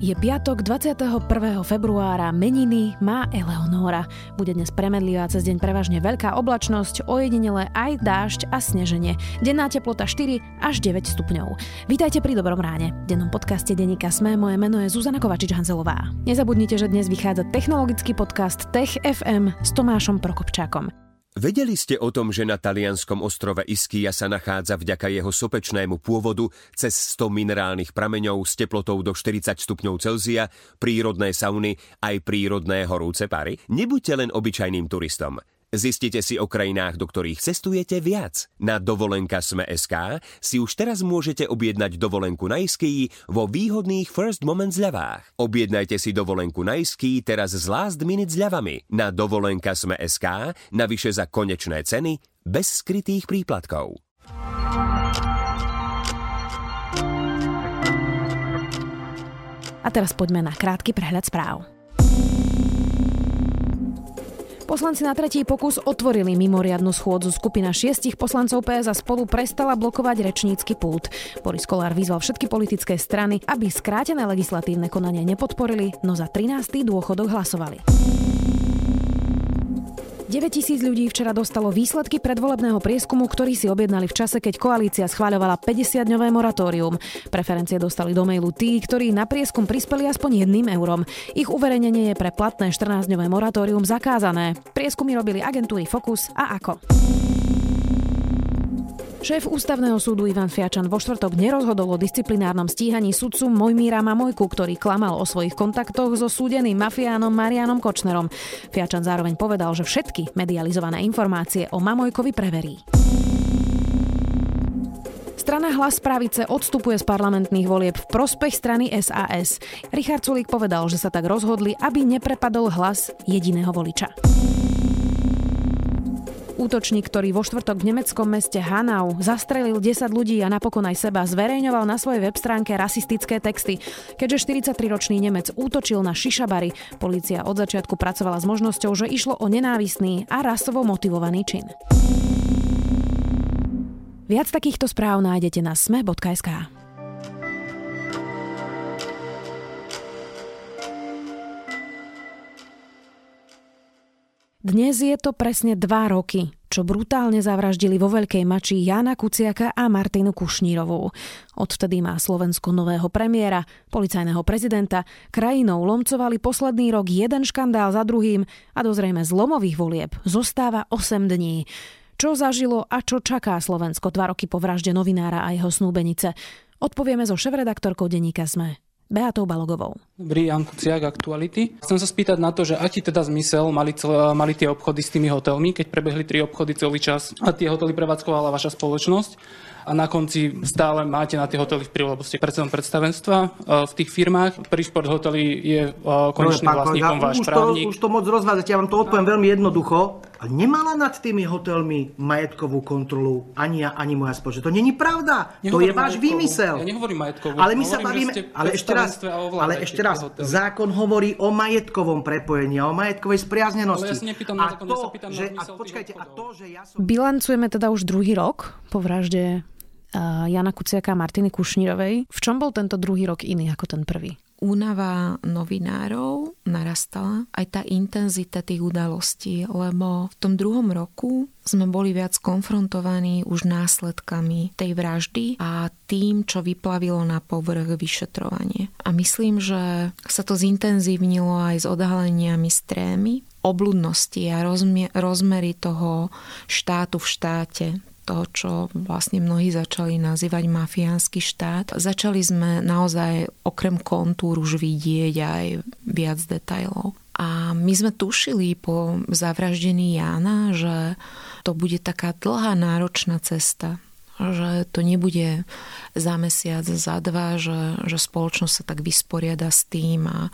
Je piatok 21. februára, meniny má Eleonóra. Bude dnes premedlivá cez deň prevažne veľká oblačnosť, ojedinele aj dážď a sneženie. Denná teplota 4 až 9 stupňov. Vítajte pri Dobrom ráne. V dennom podcaste Denika Sme moje meno je Zuzana Kovačič-Hanzelová. Nezabudnite, že dnes vychádza technologický podcast Tech FM s Tomášom Prokopčákom. Vedeli ste o tom, že na talianskom ostrove Ischia sa nachádza vďaka jeho sopečnému pôvodu cez 100 minerálnych prameňov s teplotou do 40 stupňov Celzia, prírodné sauny aj prírodné horúce pary? Nebuďte len obyčajným turistom. Zistite si o krajinách, do ktorých cestujete viac. Na dovolenka Sme.sk si už teraz môžete objednať dovolenku na iskii vo výhodných First Moment zľavách. Objednajte si dovolenku na iskii teraz s last minute zľavami na dovolenka Sme.sk, navyše za konečné ceny, bez skrytých príplatkov. A teraz poďme na krátky prehľad správ. Poslanci na tretí pokus otvorili mimoriadnu schôdzu. Skupina šiestich poslancov PS spolu prestala blokovať rečnícky pult. Boris Kolár vyzval všetky politické strany, aby skrátené legislatívne konanie nepodporili, no za 13. dôchodok hlasovali. 9 tisíc ľudí včera dostalo výsledky predvolebného prieskumu, ktorý si objednali v čase, keď koalícia schváľovala 50-dňové moratórium. Preferencie dostali do mailu tí, ktorí na prieskum prispeli aspoň jedným eurom. Ich uverejnenie je pre platné 14-dňové moratórium zakázané. Prieskumy robili agentúry Focus a ako. Šéf ústavného súdu Ivan Fiačan vo štvrtok nerozhodol o disciplinárnom stíhaní sudcu Mojmíra Mamojku, ktorý klamal o svojich kontaktoch so súdeným mafiánom Marianom Kočnerom. Fiačan zároveň povedal, že všetky medializované informácie o Mamojkovi preverí. Strana Hlas pravice odstupuje z parlamentných volieb v prospech strany SAS. Richard Sulík povedal, že sa tak rozhodli, aby neprepadol hlas jediného voliča. Útočník, ktorý vo štvrtok v nemeckom meste Hanau zastrelil 10 ľudí a napokon aj seba, zverejňoval na svojej web stránke rasistické texty. Keďže 43-ročný Nemec útočil na šišabary, polícia od začiatku pracovala s možnosťou, že išlo o nenávistný a rasovo motivovaný čin. Viac takýchto správ nájdete na sme.sk. Dnes je to presne dva roky, čo brutálne zavraždili vo Veľkej Mači Jana Kuciaka a Martinu Kušnírovú. Odvtedy má Slovensko nového premiéra, policajného prezidenta, krajinou lomcovali posledný rok jeden škandál za druhým a do zrejme zlomových volieb zostáva 8 dní. Čo zažilo a čo čaká Slovensko dva roky po vražde novinára a jeho snúbenice? Odpovieme so šéf-redaktorkou denníka ZME. Beatou Balogovou. Dobrý, Jan Kuciak, Aktuality. Chcem sa spýtať na to, že aký teda zmysel mali, cel, mali tie obchody s tými hotelmi, keď prebehli tri obchody celý čas a tie hotely prevádzkovala vaša spoločnosť a na konci stále máte na tie hotely vplyv, lebo ste predsedom predstavenstva e, v tých firmách. Prišport hotely je e, konečným vlastníkom váš už právnik. To, už to moc rozvádzate, ja vám to odpoviem veľmi jednoducho. A nemala nad tými hotelmi majetkovú kontrolu ani ja, ani moja spoločnosť. To není pravda. to je váš majetkovú. vymysel. Ja nehovorím majetkovú. Ale my sa Hovorím, že bavíme, ale ešte raz, a ale ešte raz, zákon hovorí o majetkovom prepojení a o majetkovej spriaznenosti. Ale ja sa nepýtam na a zákon, to, ja sa pýtam na že, a zmysel tých počkajte, a to, že ja som... Bilancujeme teda už druhý rok po vražde Jana Kuciaka a Martiny Kušnírovej. V čom bol tento druhý rok iný ako ten prvý? únava novinárov narastala, aj tá intenzita tých udalostí, lebo v tom druhom roku sme boli viac konfrontovaní už následkami tej vraždy a tým, čo vyplavilo na povrch vyšetrovanie. A myslím, že sa to zintenzívnilo aj s odhaleniami z trémy, obludnosti a rozmery toho štátu v štáte, toho, čo vlastne mnohí začali nazývať mafiánsky štát. Začali sme naozaj okrem kontúr už vidieť aj viac detajlov. A my sme tušili po zavraždení Jána, že to bude taká dlhá, náročná cesta že to nebude za mesiac, za dva, že, že spoločnosť sa tak vysporiada s tým a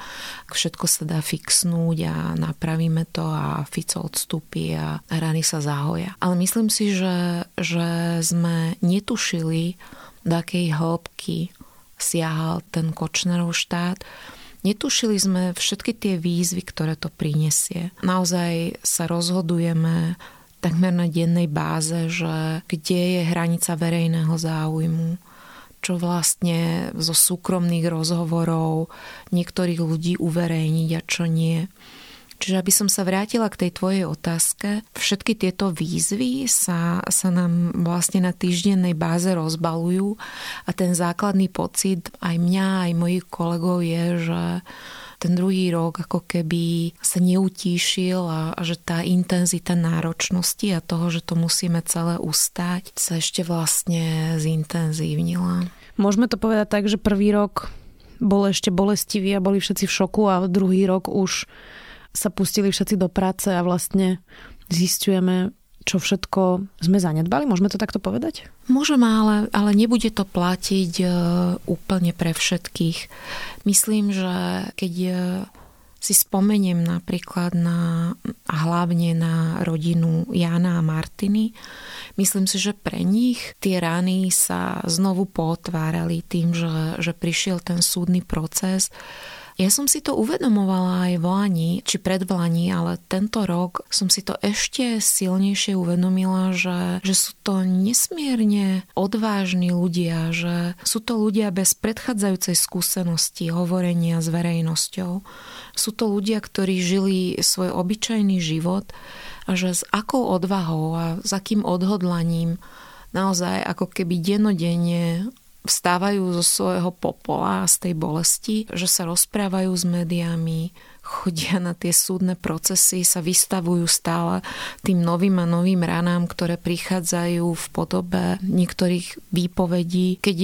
všetko sa dá fixnúť a napravíme to a Fico odstúpi a rany sa zahoja. Ale myslím si, že, že sme netušili, do akej hĺbky siahal ten Kočnerov štát. Netušili sme všetky tie výzvy, ktoré to prinesie. Naozaj sa rozhodujeme takmer na dennej báze, že kde je hranica verejného záujmu, čo vlastne zo súkromných rozhovorov niektorých ľudí uverejniť a čo nie. Čiže aby som sa vrátila k tej tvojej otázke, všetky tieto výzvy sa, sa nám vlastne na týždennej báze rozbalujú a ten základný pocit aj mňa, aj mojich kolegov je, že ten druhý rok ako keby sa neutíšil a, a že tá intenzita náročnosti a toho, že to musíme celé ustáť, sa ešte vlastne zintenzívnila. Môžeme to povedať tak, že prvý rok bol ešte bolestivý a boli všetci v šoku a druhý rok už sa pustili všetci do práce a vlastne zistujeme, čo všetko sme zanedbali? Môžeme to takto povedať? Môžeme, ale, ale nebude to platiť e, úplne pre všetkých. Myslím, že keď e, si spomeniem napríklad na, hlavne na rodinu Jana a Martiny, myslím si, že pre nich tie rany sa znovu potvárali tým, že, že prišiel ten súdny proces ja som si to uvedomovala aj v Lani, či pred Vlani, ale tento rok som si to ešte silnejšie uvedomila, že, že sú to nesmierne odvážni ľudia, že sú to ľudia bez predchádzajúcej skúsenosti hovorenia s verejnosťou. Sú to ľudia, ktorí žili svoj obyčajný život a že s akou odvahou a s akým odhodlaním naozaj ako keby denodenne vstávajú zo svojho popola z tej bolesti, že sa rozprávajú s médiami, chodia na tie súdne procesy, sa vystavujú stále tým novým a novým ranám, ktoré prichádzajú v podobe niektorých výpovedí. Keď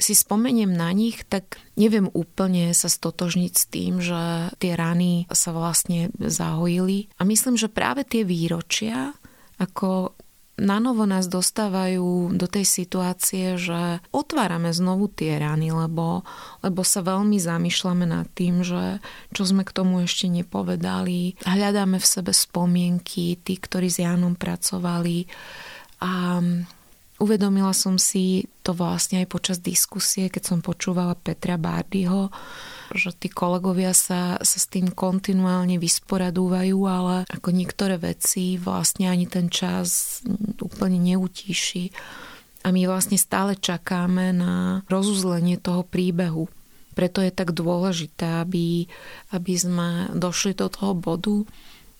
si spomeniem na nich, tak neviem úplne sa stotožniť s tým, že tie rany sa vlastne zahojili. A myslím, že práve tie výročia ako na novo nás dostávajú do tej situácie, že otvárame znovu tie rany, lebo, lebo sa veľmi zamýšľame nad tým, že čo sme k tomu ešte nepovedali. Hľadáme v sebe spomienky, tí, ktorí s Jánom pracovali a uvedomila som si to vlastne aj počas diskusie, keď som počúvala Petra Bardyho, že tí kolegovia sa, sa s tým kontinuálne vysporadúvajú, ale ako niektoré veci vlastne ani ten čas úplne neutíši. A my vlastne stále čakáme na rozuzlenie toho príbehu. Preto je tak dôležité, aby, aby sme došli do toho bodu,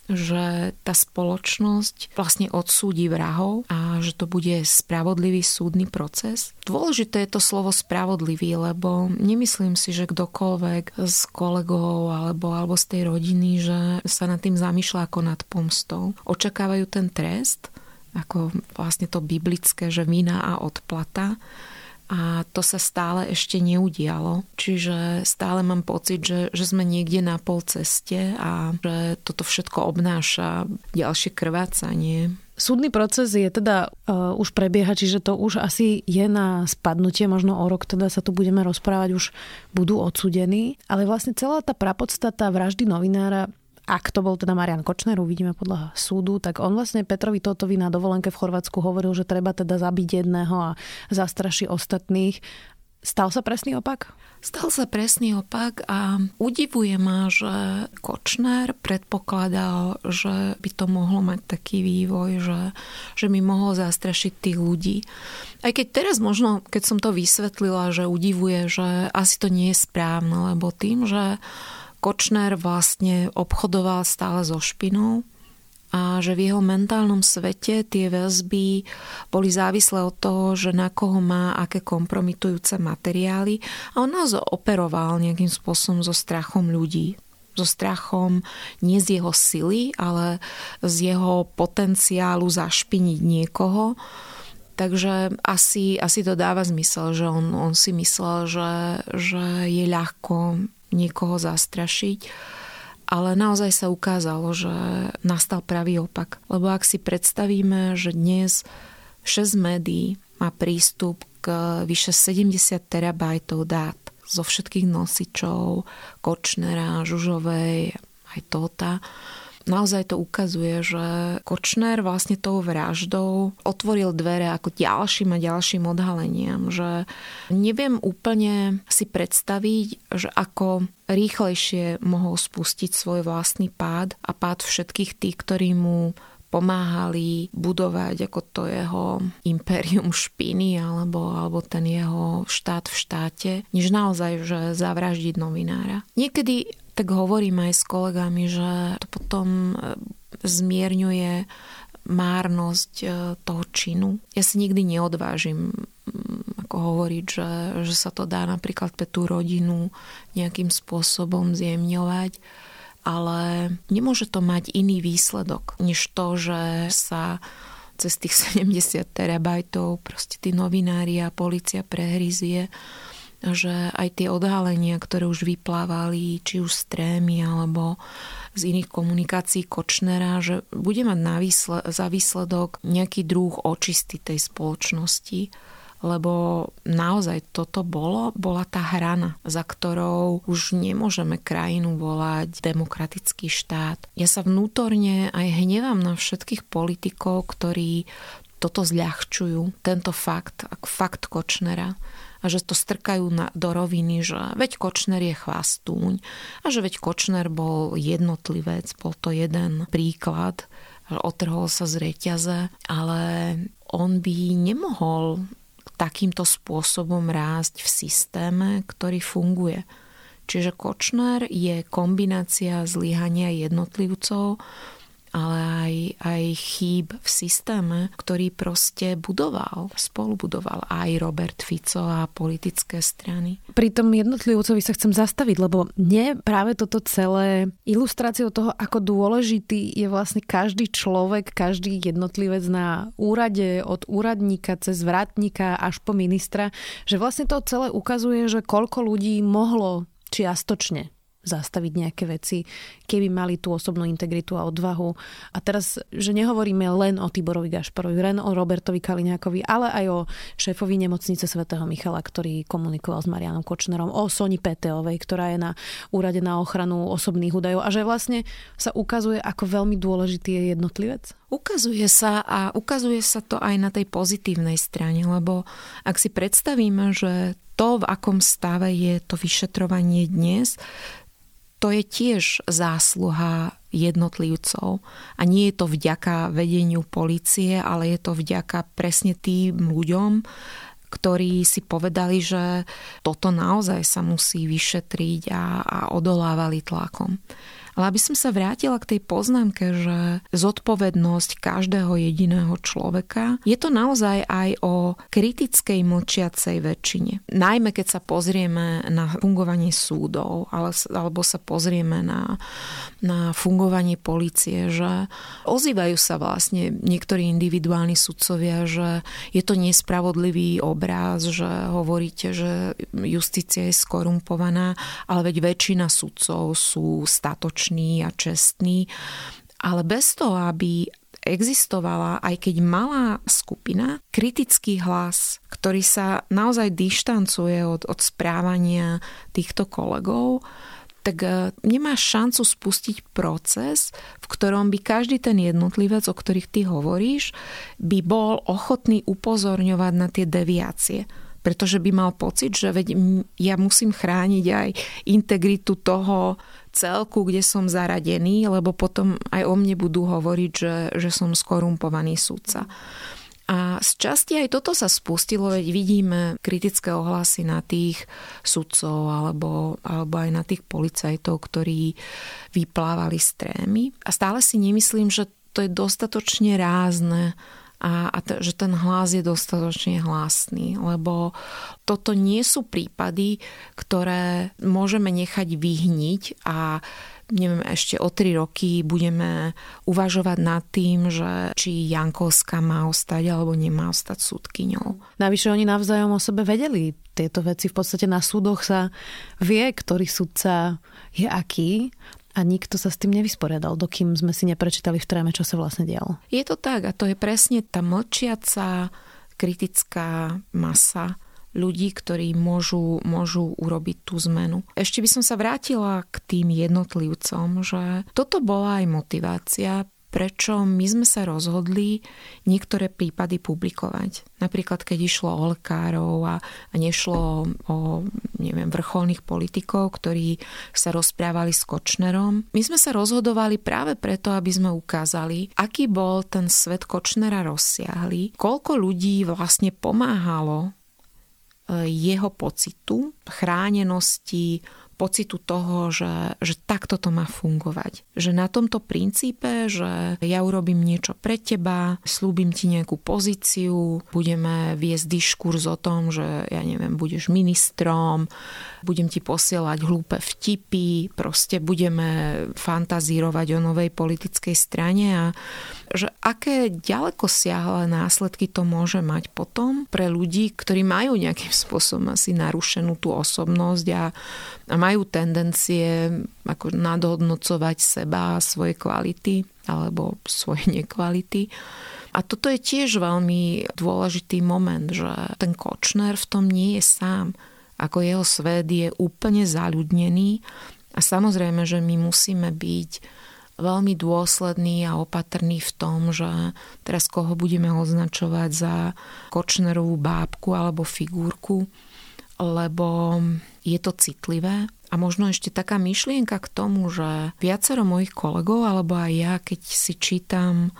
že tá spoločnosť vlastne odsúdi vrahov a že to bude spravodlivý súdny proces. Dôležité je to slovo spravodlivý, lebo nemyslím si, že kdokoľvek z kolegov alebo, alebo z tej rodiny, že sa nad tým zamýšľa ako nad pomstou. Očakávajú ten trest, ako vlastne to biblické, že vina a odplata a to sa stále ešte neudialo. Čiže stále mám pocit, že, že sme niekde na pol ceste a že toto všetko obnáša ďalšie krvácanie. Súdny proces je teda uh, už prebieha, čiže to už asi je na spadnutie, možno o rok teda sa tu budeme rozprávať, už budú odsudení. Ale vlastne celá tá prapodstata vraždy novinára ak to bol teda Marian Kočner, uvidíme podľa súdu, tak on vlastne Petrovi Totovi na dovolenke v Chorvátsku hovoril, že treba teda zabiť jedného a zastraší ostatných. Stal sa presný opak? Stal sa presný opak a udivuje ma, že Kočner predpokladal, že by to mohlo mať taký vývoj, že, že by mohol zastrašiť tých ľudí. Aj keď teraz možno, keď som to vysvetlila, že udivuje, že asi to nie je správne, lebo tým, že Kočner vlastne obchodoval stále so špinou a že v jeho mentálnom svete tie väzby boli závislé od toho, že na koho má aké kompromitujúce materiály a on naozaj operoval nejakým spôsobom so strachom ľudí so strachom nie z jeho sily, ale z jeho potenciálu zašpiniť niekoho. Takže asi, asi to dáva zmysel, že on, on si myslel, že, že je ľahko niekoho zastrašiť. Ale naozaj sa ukázalo, že nastal pravý opak. Lebo ak si predstavíme, že dnes 6 médií má prístup k vyše 70 terabajtov dát zo všetkých nosičov, Kočnera, Žužovej, aj Tota, naozaj to ukazuje, že Kočner vlastne tou vraždou otvoril dvere ako ďalším a ďalším odhaleniam, že neviem úplne si predstaviť, že ako rýchlejšie mohol spustiť svoj vlastný pád a pád všetkých tých, ktorí mu pomáhali budovať ako to jeho imperium špiny alebo, alebo ten jeho štát v štáte, než naozaj, že zavraždiť novinára. Niekedy tak hovorím aj s kolegami, že to potom e, zmierňuje márnosť e, toho činu. Ja si nikdy neodvážim ako hovoriť, že, že sa to dá napríklad pre tú rodinu nejakým spôsobom zjemňovať ale nemôže to mať iný výsledok, než to, že sa cez tých 70 terabajtov proste tí novinári a policia prehryzie že aj tie odhalenia, ktoré už vyplávali, či už z trémy alebo z iných komunikácií Kočnera, že bude mať na výsled, za výsledok nejaký druh očisty tej spoločnosti lebo naozaj toto bolo, bola tá hrana, za ktorou už nemôžeme krajinu volať demokratický štát. Ja sa vnútorne aj hnevám na všetkých politikov, ktorí toto zľahčujú, tento fakt, fakt Kočnera a že to strkajú na, do roviny, že veď Kočner je chvastúň a že veď Kočner bol jednotlivec, bol to jeden príklad, otrhol sa z reťaze, ale on by nemohol takýmto spôsobom rásť v systéme, ktorý funguje. Čiže Kočner je kombinácia zlyhania jednotlivcov, ale aj, aj chýb v systéme, ktorý proste budoval, spolubudoval aj Robert Fico a politické strany. Pri tom jednotlivcovi sa chcem zastaviť, lebo mne práve toto celé ilustráciou toho, ako dôležitý je vlastne každý človek, každý jednotlivec na úrade, od úradníka cez vrátnika až po ministra, že vlastne to celé ukazuje, že koľko ľudí mohlo čiastočne zastaviť nejaké veci, keby mali tú osobnú integritu a odvahu. A teraz, že nehovoríme len o Tiborovi Gašparovi, len o Robertovi Kaliňákovi, ale aj o šéfovi nemocnice svätého Michala, ktorý komunikoval s Marianom Kočnerom, o Soni Peteovej, ktorá je na úrade na ochranu osobných údajov a že vlastne sa ukazuje, ako veľmi dôležitý je jednotlivec? Ukazuje sa a ukazuje sa to aj na tej pozitívnej strane, lebo ak si predstavíme, že to, v akom stave je to vyšetrovanie dnes, to je tiež zásluha jednotlivcov. A nie je to vďaka vedeniu policie, ale je to vďaka presne tým ľuďom, ktorí si povedali, že toto naozaj sa musí vyšetriť a, a odolávali tlakom. Ale aby som sa vrátila k tej poznámke, že zodpovednosť každého jediného človeka, je to naozaj aj o kritickej mlčiacej väčšine. Najmä keď sa pozrieme na fungovanie súdov, alebo sa pozrieme na, na fungovanie policie, že ozývajú sa vlastne niektorí individuálni sudcovia, že je to nespravodlivý obraz, že hovoríte, že justícia je skorumpovaná, ale veď väčšina sudcov sú statoční slušný a čestný, ale bez toho, aby existovala, aj keď malá skupina, kritický hlas, ktorý sa naozaj dištancuje od, od správania týchto kolegov, tak e, nemá šancu spustiť proces, v ktorom by každý ten jednotlivec, o ktorých ty hovoríš, by bol ochotný upozorňovať na tie deviácie. Pretože by mal pocit, že veď ja musím chrániť aj integritu toho celku, kde som zaradený, lebo potom aj o mne budú hovoriť, že, že som skorumpovaný sudca. A z časti aj toto sa spustilo, veď vidíme kritické ohlasy na tých sudcov alebo, alebo aj na tých policajtov, ktorí vyplávali z trémy. A stále si nemyslím, že to je dostatočne rázne a, a t- že ten hlas je dostatočne hlasný, lebo toto nie sú prípady, ktoré môžeme nechať vyhniť a neviem, ešte o tri roky budeme uvažovať nad tým, že či Jankovská má ostať alebo nemá ostať súdkyňou. Navyše oni navzájom o sebe vedeli tieto veci. V podstate na súdoch sa vie, ktorý sudca je aký a nikto sa s tým nevysporiadal, dokým sme si neprečítali v tréme, čo sa vlastne dialo. Je to tak a to je presne tá mlčiaca kritická masa ľudí, ktorí môžu, môžu urobiť tú zmenu. Ešte by som sa vrátila k tým jednotlivcom, že toto bola aj motivácia prečo my sme sa rozhodli niektoré prípady publikovať. Napríklad, keď išlo o lekárov a, a nešlo o neviem, vrcholných politikov, ktorí sa rozprávali s Kočnerom. My sme sa rozhodovali práve preto, aby sme ukázali, aký bol ten svet Kočnera rozsiahly, koľko ľudí vlastne pomáhalo e, jeho pocitu, chránenosti, pocitu toho, že, že takto to má fungovať. Že na tomto princípe, že ja urobím niečo pre teba, slúbim ti nejakú pozíciu, budeme viesť diskurs o tom, že ja neviem, budeš ministrom, budem ti posielať hlúpe vtipy, proste budeme fantazírovať o novej politickej strane a že aké ďaleko siahle následky to môže mať potom pre ľudí, ktorí majú nejakým spôsobom asi narušenú tú osobnosť a, a majú tendencie ako nadhodnocovať seba svoje kvality alebo svoje nekvality. A toto je tiež veľmi dôležitý moment, že ten Kočner v tom nie je sám. Ako jeho svet je úplne zaľudnený a samozrejme, že my musíme byť veľmi dôsledný a opatrný v tom, že teraz koho budeme označovať za Kočnerovú bábku alebo figurku, lebo je to citlivé. A možno ešte taká myšlienka k tomu, že viacero mojich kolegov, alebo aj ja, keď si čítam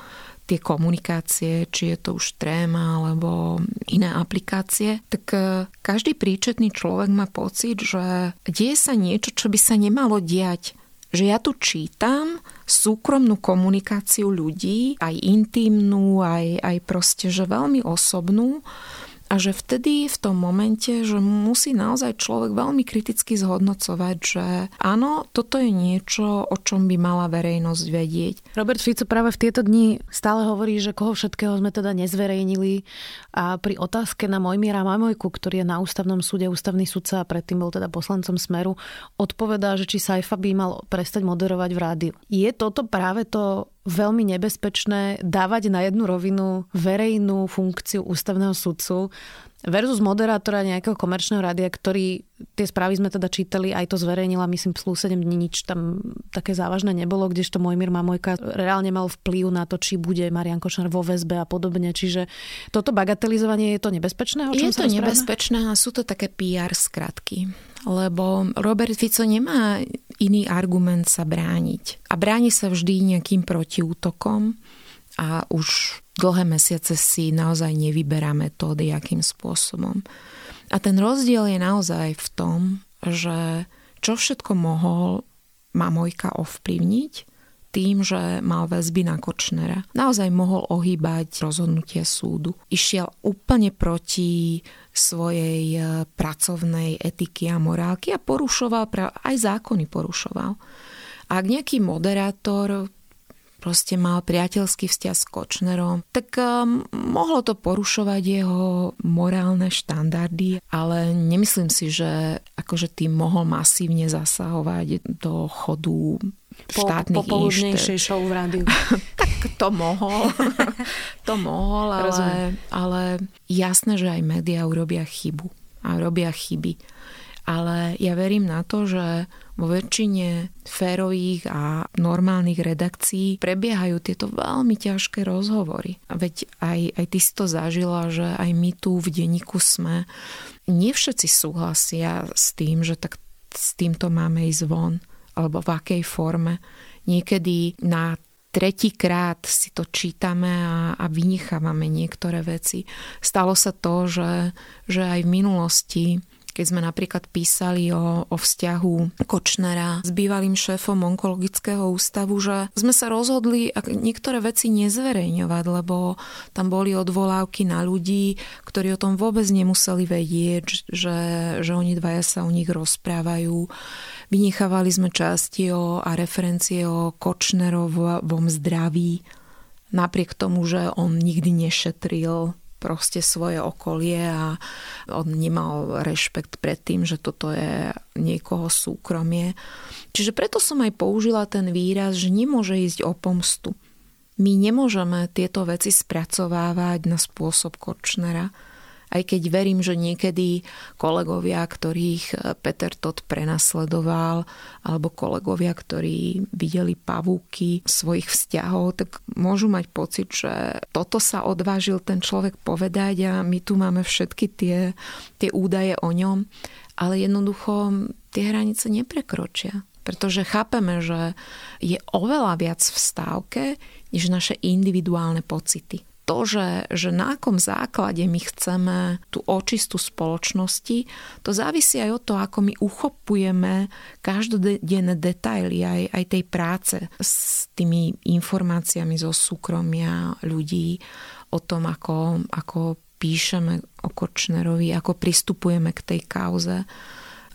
tie komunikácie, či je to už tréma alebo iné aplikácie, tak e, každý príčetný človek má pocit, že deje sa niečo, čo by sa nemalo diať. Že ja tu čítam súkromnú komunikáciu ľudí, aj intimnú, aj, aj proste, že veľmi osobnú a že vtedy v tom momente, že musí naozaj človek veľmi kriticky zhodnocovať, že áno, toto je niečo, o čom by mala verejnosť vedieť. Robert Fico práve v tieto dni stále hovorí, že koho všetkého sme teda nezverejnili a pri otázke na Mojmíra Mamojku, ktorý je na ústavnom súde ústavný sudca a predtým bol teda poslancom Smeru, odpovedá, že či Saifa by mal prestať moderovať v rádiu. Je toto práve to veľmi nebezpečné dávať na jednu rovinu verejnú funkciu ústavného sudcu versus moderátora nejakého komerčného rádia, ktorý, tie správy sme teda čítali, aj to zverejnila, myslím, plus 7 dní, nič tam také závažné nebolo, kdežto Mojmír Mamojka reálne mal vplyv na to, či bude Marian Kočner vo väzbe a podobne. Čiže toto bagatelizovanie je to nebezpečné? Je to nebezpečné a sú to také PR skratky lebo Robert Fico nemá iný argument sa brániť. A bráni sa vždy nejakým protiútokom a už dlhé mesiace si naozaj nevyberá metódy, akým spôsobom. A ten rozdiel je naozaj v tom, že čo všetko mohol Mamojka ovplyvniť, tým, že mal väzby na Kočnera. Naozaj mohol ohýbať rozhodnutie súdu. Išiel úplne proti svojej e, pracovnej etiky a morálky a porušoval, aj zákony porušoval. Ak nejaký moderátor proste mal priateľský vzťah s Kočnerom, tak um, mohlo to porušovať jeho morálne štandardy, ale nemyslím si, že akože tým mohol masívne zasahovať do chodu štátnych po, po show v rádiu. tak to mohol. to mohol, ale, ale jasné, že aj médiá urobia chybu. A robia chyby. Ale ja verím na to, že vo väčšine férových a normálnych redakcií prebiehajú tieto veľmi ťažké rozhovory. Veď aj, aj ty si to zažila, že aj my tu v denníku sme. Nie všetci súhlasia s tým, že tak s týmto máme ísť von alebo v akej forme. Niekedy na tretíkrát si to čítame a, a vynechávame niektoré veci. Stalo sa to, že, že aj v minulosti keď sme napríklad písali o, o vzťahu Kočnera s bývalým šéfom onkologického ústavu, že sme sa rozhodli niektoré veci nezverejňovať, lebo tam boli odvolávky na ľudí, ktorí o tom vôbec nemuseli vedieť, že, že oni dvaja sa o nich rozprávajú. Vynechávali sme časti o, a referencie o Kočnerovom zdraví, napriek tomu, že on nikdy nešetril proste svoje okolie a on nemal rešpekt pred tým, že toto je niekoho súkromie. Čiže preto som aj použila ten výraz, že nemôže ísť o pomstu. My nemôžeme tieto veci spracovávať na spôsob Kočnera, Aj keď verím, že niekedy kolegovia, ktorých Peter Todd prenasledoval, alebo kolegovia, ktorí videli pavúky svojich vzťahov, tak môžu mať pocit, že toto sa odvážil ten človek povedať a my tu máme všetky tie, tie údaje o ňom, ale jednoducho tie hranice neprekročia pretože chápeme, že je oveľa viac v stávke, než naše individuálne pocity. To, že, že na akom základe my chceme tú očistu spoločnosti, to závisí aj od toho, ako my uchopujeme každodenné detaily aj, aj tej práce s tými informáciami zo súkromia ľudí, o tom, ako, ako píšeme o Kočnerovi, ako pristupujeme k tej kauze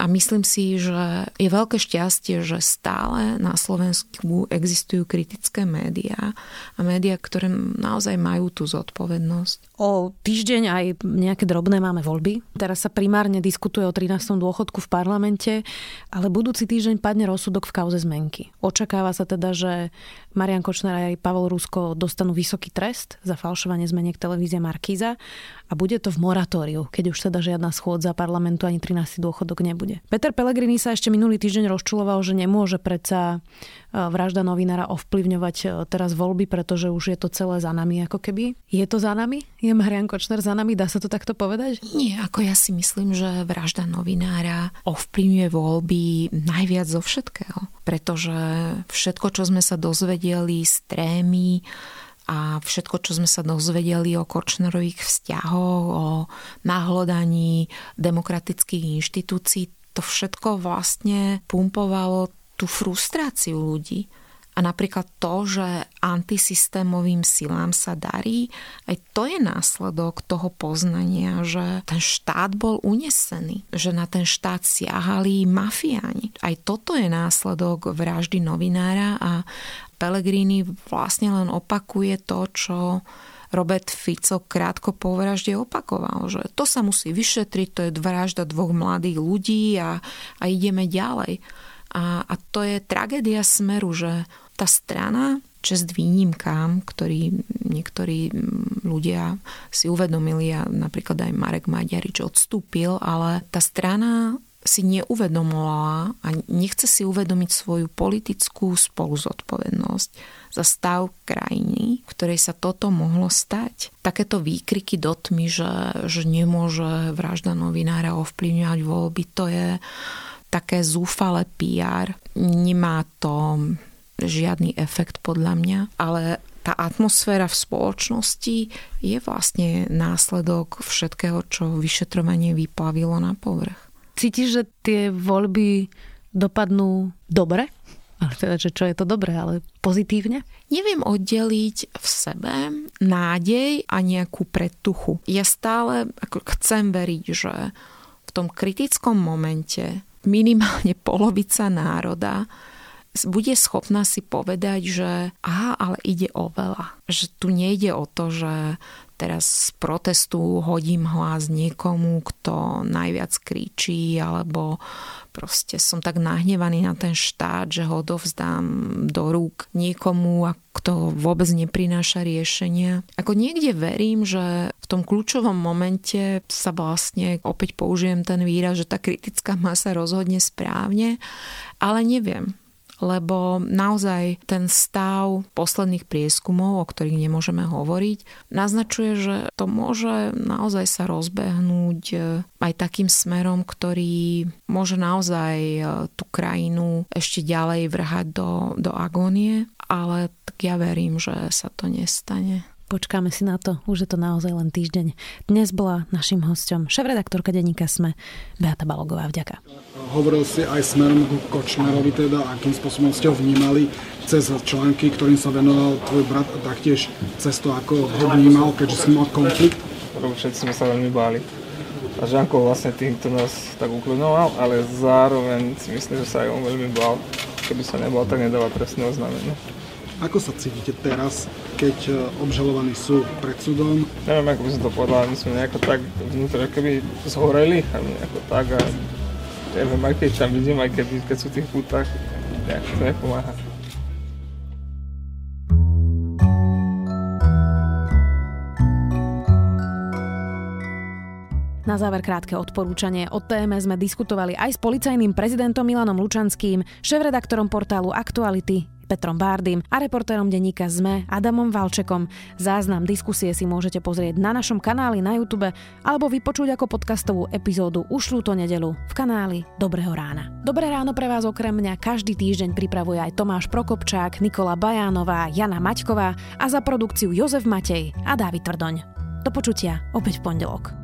a myslím si, že je veľké šťastie, že stále na Slovensku existujú kritické médiá a médiá, ktoré naozaj majú tú zodpovednosť. O týždeň aj nejaké drobné máme voľby. Teraz sa primárne diskutuje o 13. dôchodku v parlamente, ale budúci týždeň padne rozsudok v kauze zmenky. Očakáva sa teda, že Marian Kočner a aj Pavol Rusko dostanú vysoký trest za falšovanie zmeniek televízie Markíza a bude to v moratóriu, keď už teda žiadna schôdza parlamentu ani 13. dôchodok nebude. Peter Pellegrini sa ešte minulý týždeň rozčuloval, že nemôže predsa e, vražda novinára ovplyvňovať e, teraz voľby, pretože už je to celé za nami ako keby. Je to za nami? Je Marian Kočner za nami? Dá sa to takto povedať? Nie, ako ja si myslím, že vražda novinára ovplyvňuje voľby najviac zo všetkého. Pretože všetko, čo sme sa dozvedeli z trémy, a všetko, čo sme sa dozvedeli o Kočnerových vzťahoch, o nahlodaní demokratických inštitúcií, to všetko vlastne pumpovalo tú frustráciu ľudí. Napríklad to, že antisystémovým silám sa darí, aj to je následok toho poznania, že ten štát bol unesený, že na ten štát siahali mafiáni. Aj toto je následok vraždy novinára a Pellegrini vlastne len opakuje to, čo Robert Fico krátko po vražde opakoval, že to sa musí vyšetriť, to je vražda dvoch mladých ľudí a, a ideme ďalej. A, a to je tragédia smeru, že tá strana, čest výnimkám, ktorí niektorí ľudia si uvedomili a napríklad aj Marek Maďarič odstúpil, ale tá strana si neuvedomovala a nechce si uvedomiť svoju politickú spoluzodpovednosť za stav krajiny, v ktorej sa toto mohlo stať. Takéto výkriky do tmy, že, že nemôže vražda novinára ovplyvňovať voľby, to je také zúfale PR. Nemá to žiadny efekt podľa mňa, ale tá atmosféra v spoločnosti je vlastne následok všetkého, čo vyšetrovanie vyplavilo na povrch. Cítiš, že tie voľby dopadnú dobre? Ale teda, že čo je to dobré, ale pozitívne? Neviem oddeliť v sebe nádej a nejakú predtuchu. Ja stále ako chcem veriť, že v tom kritickom momente minimálne polovica národa bude schopná si povedať, že aha, ale ide o veľa. Že tu nejde o to, že teraz z protestu hodím hlas niekomu, kto najviac kričí, alebo proste som tak nahnevaný na ten štát, že ho dovzdám do rúk niekomu, kto vôbec neprináša riešenia. Ako niekde verím, že v tom kľúčovom momente sa vlastne, opäť použijem ten výraz, že tá kritická masa rozhodne správne, ale neviem lebo naozaj ten stav posledných prieskumov, o ktorých nemôžeme hovoriť, naznačuje, že to môže naozaj sa rozbehnúť e, aj takým smerom, ktorý môže naozaj e, tú krajinu ešte ďalej vrhať do, do agónie, ale tak ja verím, že sa to nestane. Počkáme si na to, už je to naozaj len týždeň. Dnes bola našim hosťom šéf-redaktorka denníka Sme, Beata Balogová. Vďaka. Hovoril si aj smerom k Kočnerovi, teda akým spôsobom ste ho vnímali cez články, ktorým sa venoval tvoj brat a taktiež cez to, ako ho vnímal, keďže si mal konflikt? Všetci sme sa veľmi báli. A Žanko vlastne týmto nás tak ukludnoval, ale zároveň si myslím, že sa aj on veľmi bál. Keby sa nebol, tak nedáva trestné oznámenie. Ako sa cítite teraz, keď e, obžalovaní sú pred súdom? Neviem, ako by som to povedal, my sme nejako tak vnútra keby zhoreli, nejako tak a neviem, aj keď tam vidím, aj keď, keď sú v tých pútach, nejak to nepomáha. Na záver krátke odporúčanie. O téme sme diskutovali aj s policajným prezidentom Milanom Lučanským, šéf-redaktorom portálu Aktuality Petrom Bárdym a reportérom denníka ZME Adamom Valčekom. Záznam diskusie si môžete pozrieť na našom kanáli na YouTube alebo vypočuť ako podcastovú epizódu už túto nedelu v kanáli Dobrého rána. Dobré ráno pre vás okrem mňa každý týždeň pripravuje aj Tomáš Prokopčák, Nikola Bajánová, Jana Maťková a za produkciu Jozef Matej a Dávid Tvrdoň. Do počutia opäť v pondelok.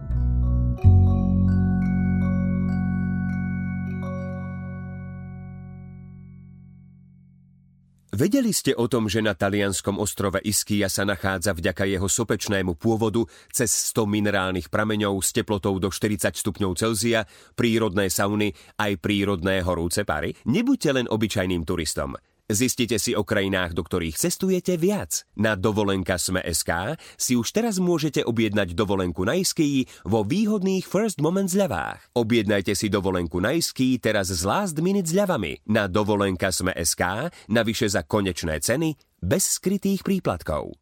Vedeli ste o tom, že na talianskom ostrove Ischia sa nachádza vďaka jeho sopečnému pôvodu cez 100 minerálnych prameňov s teplotou do 40 stupňov Celzia, prírodné sauny aj prírodné horúce pary? Nebuďte len obyčajným turistom. Zistite si o krajinách, do ktorých cestujete viac. Na dovolenka Sme.sk si už teraz môžete objednať dovolenku na iskii vo výhodných First Moment zľavách. Objednajte si dovolenku na iskii teraz s last minute zľavami na dovolenka Sme.sk, navyše za konečné ceny bez skrytých príplatkov.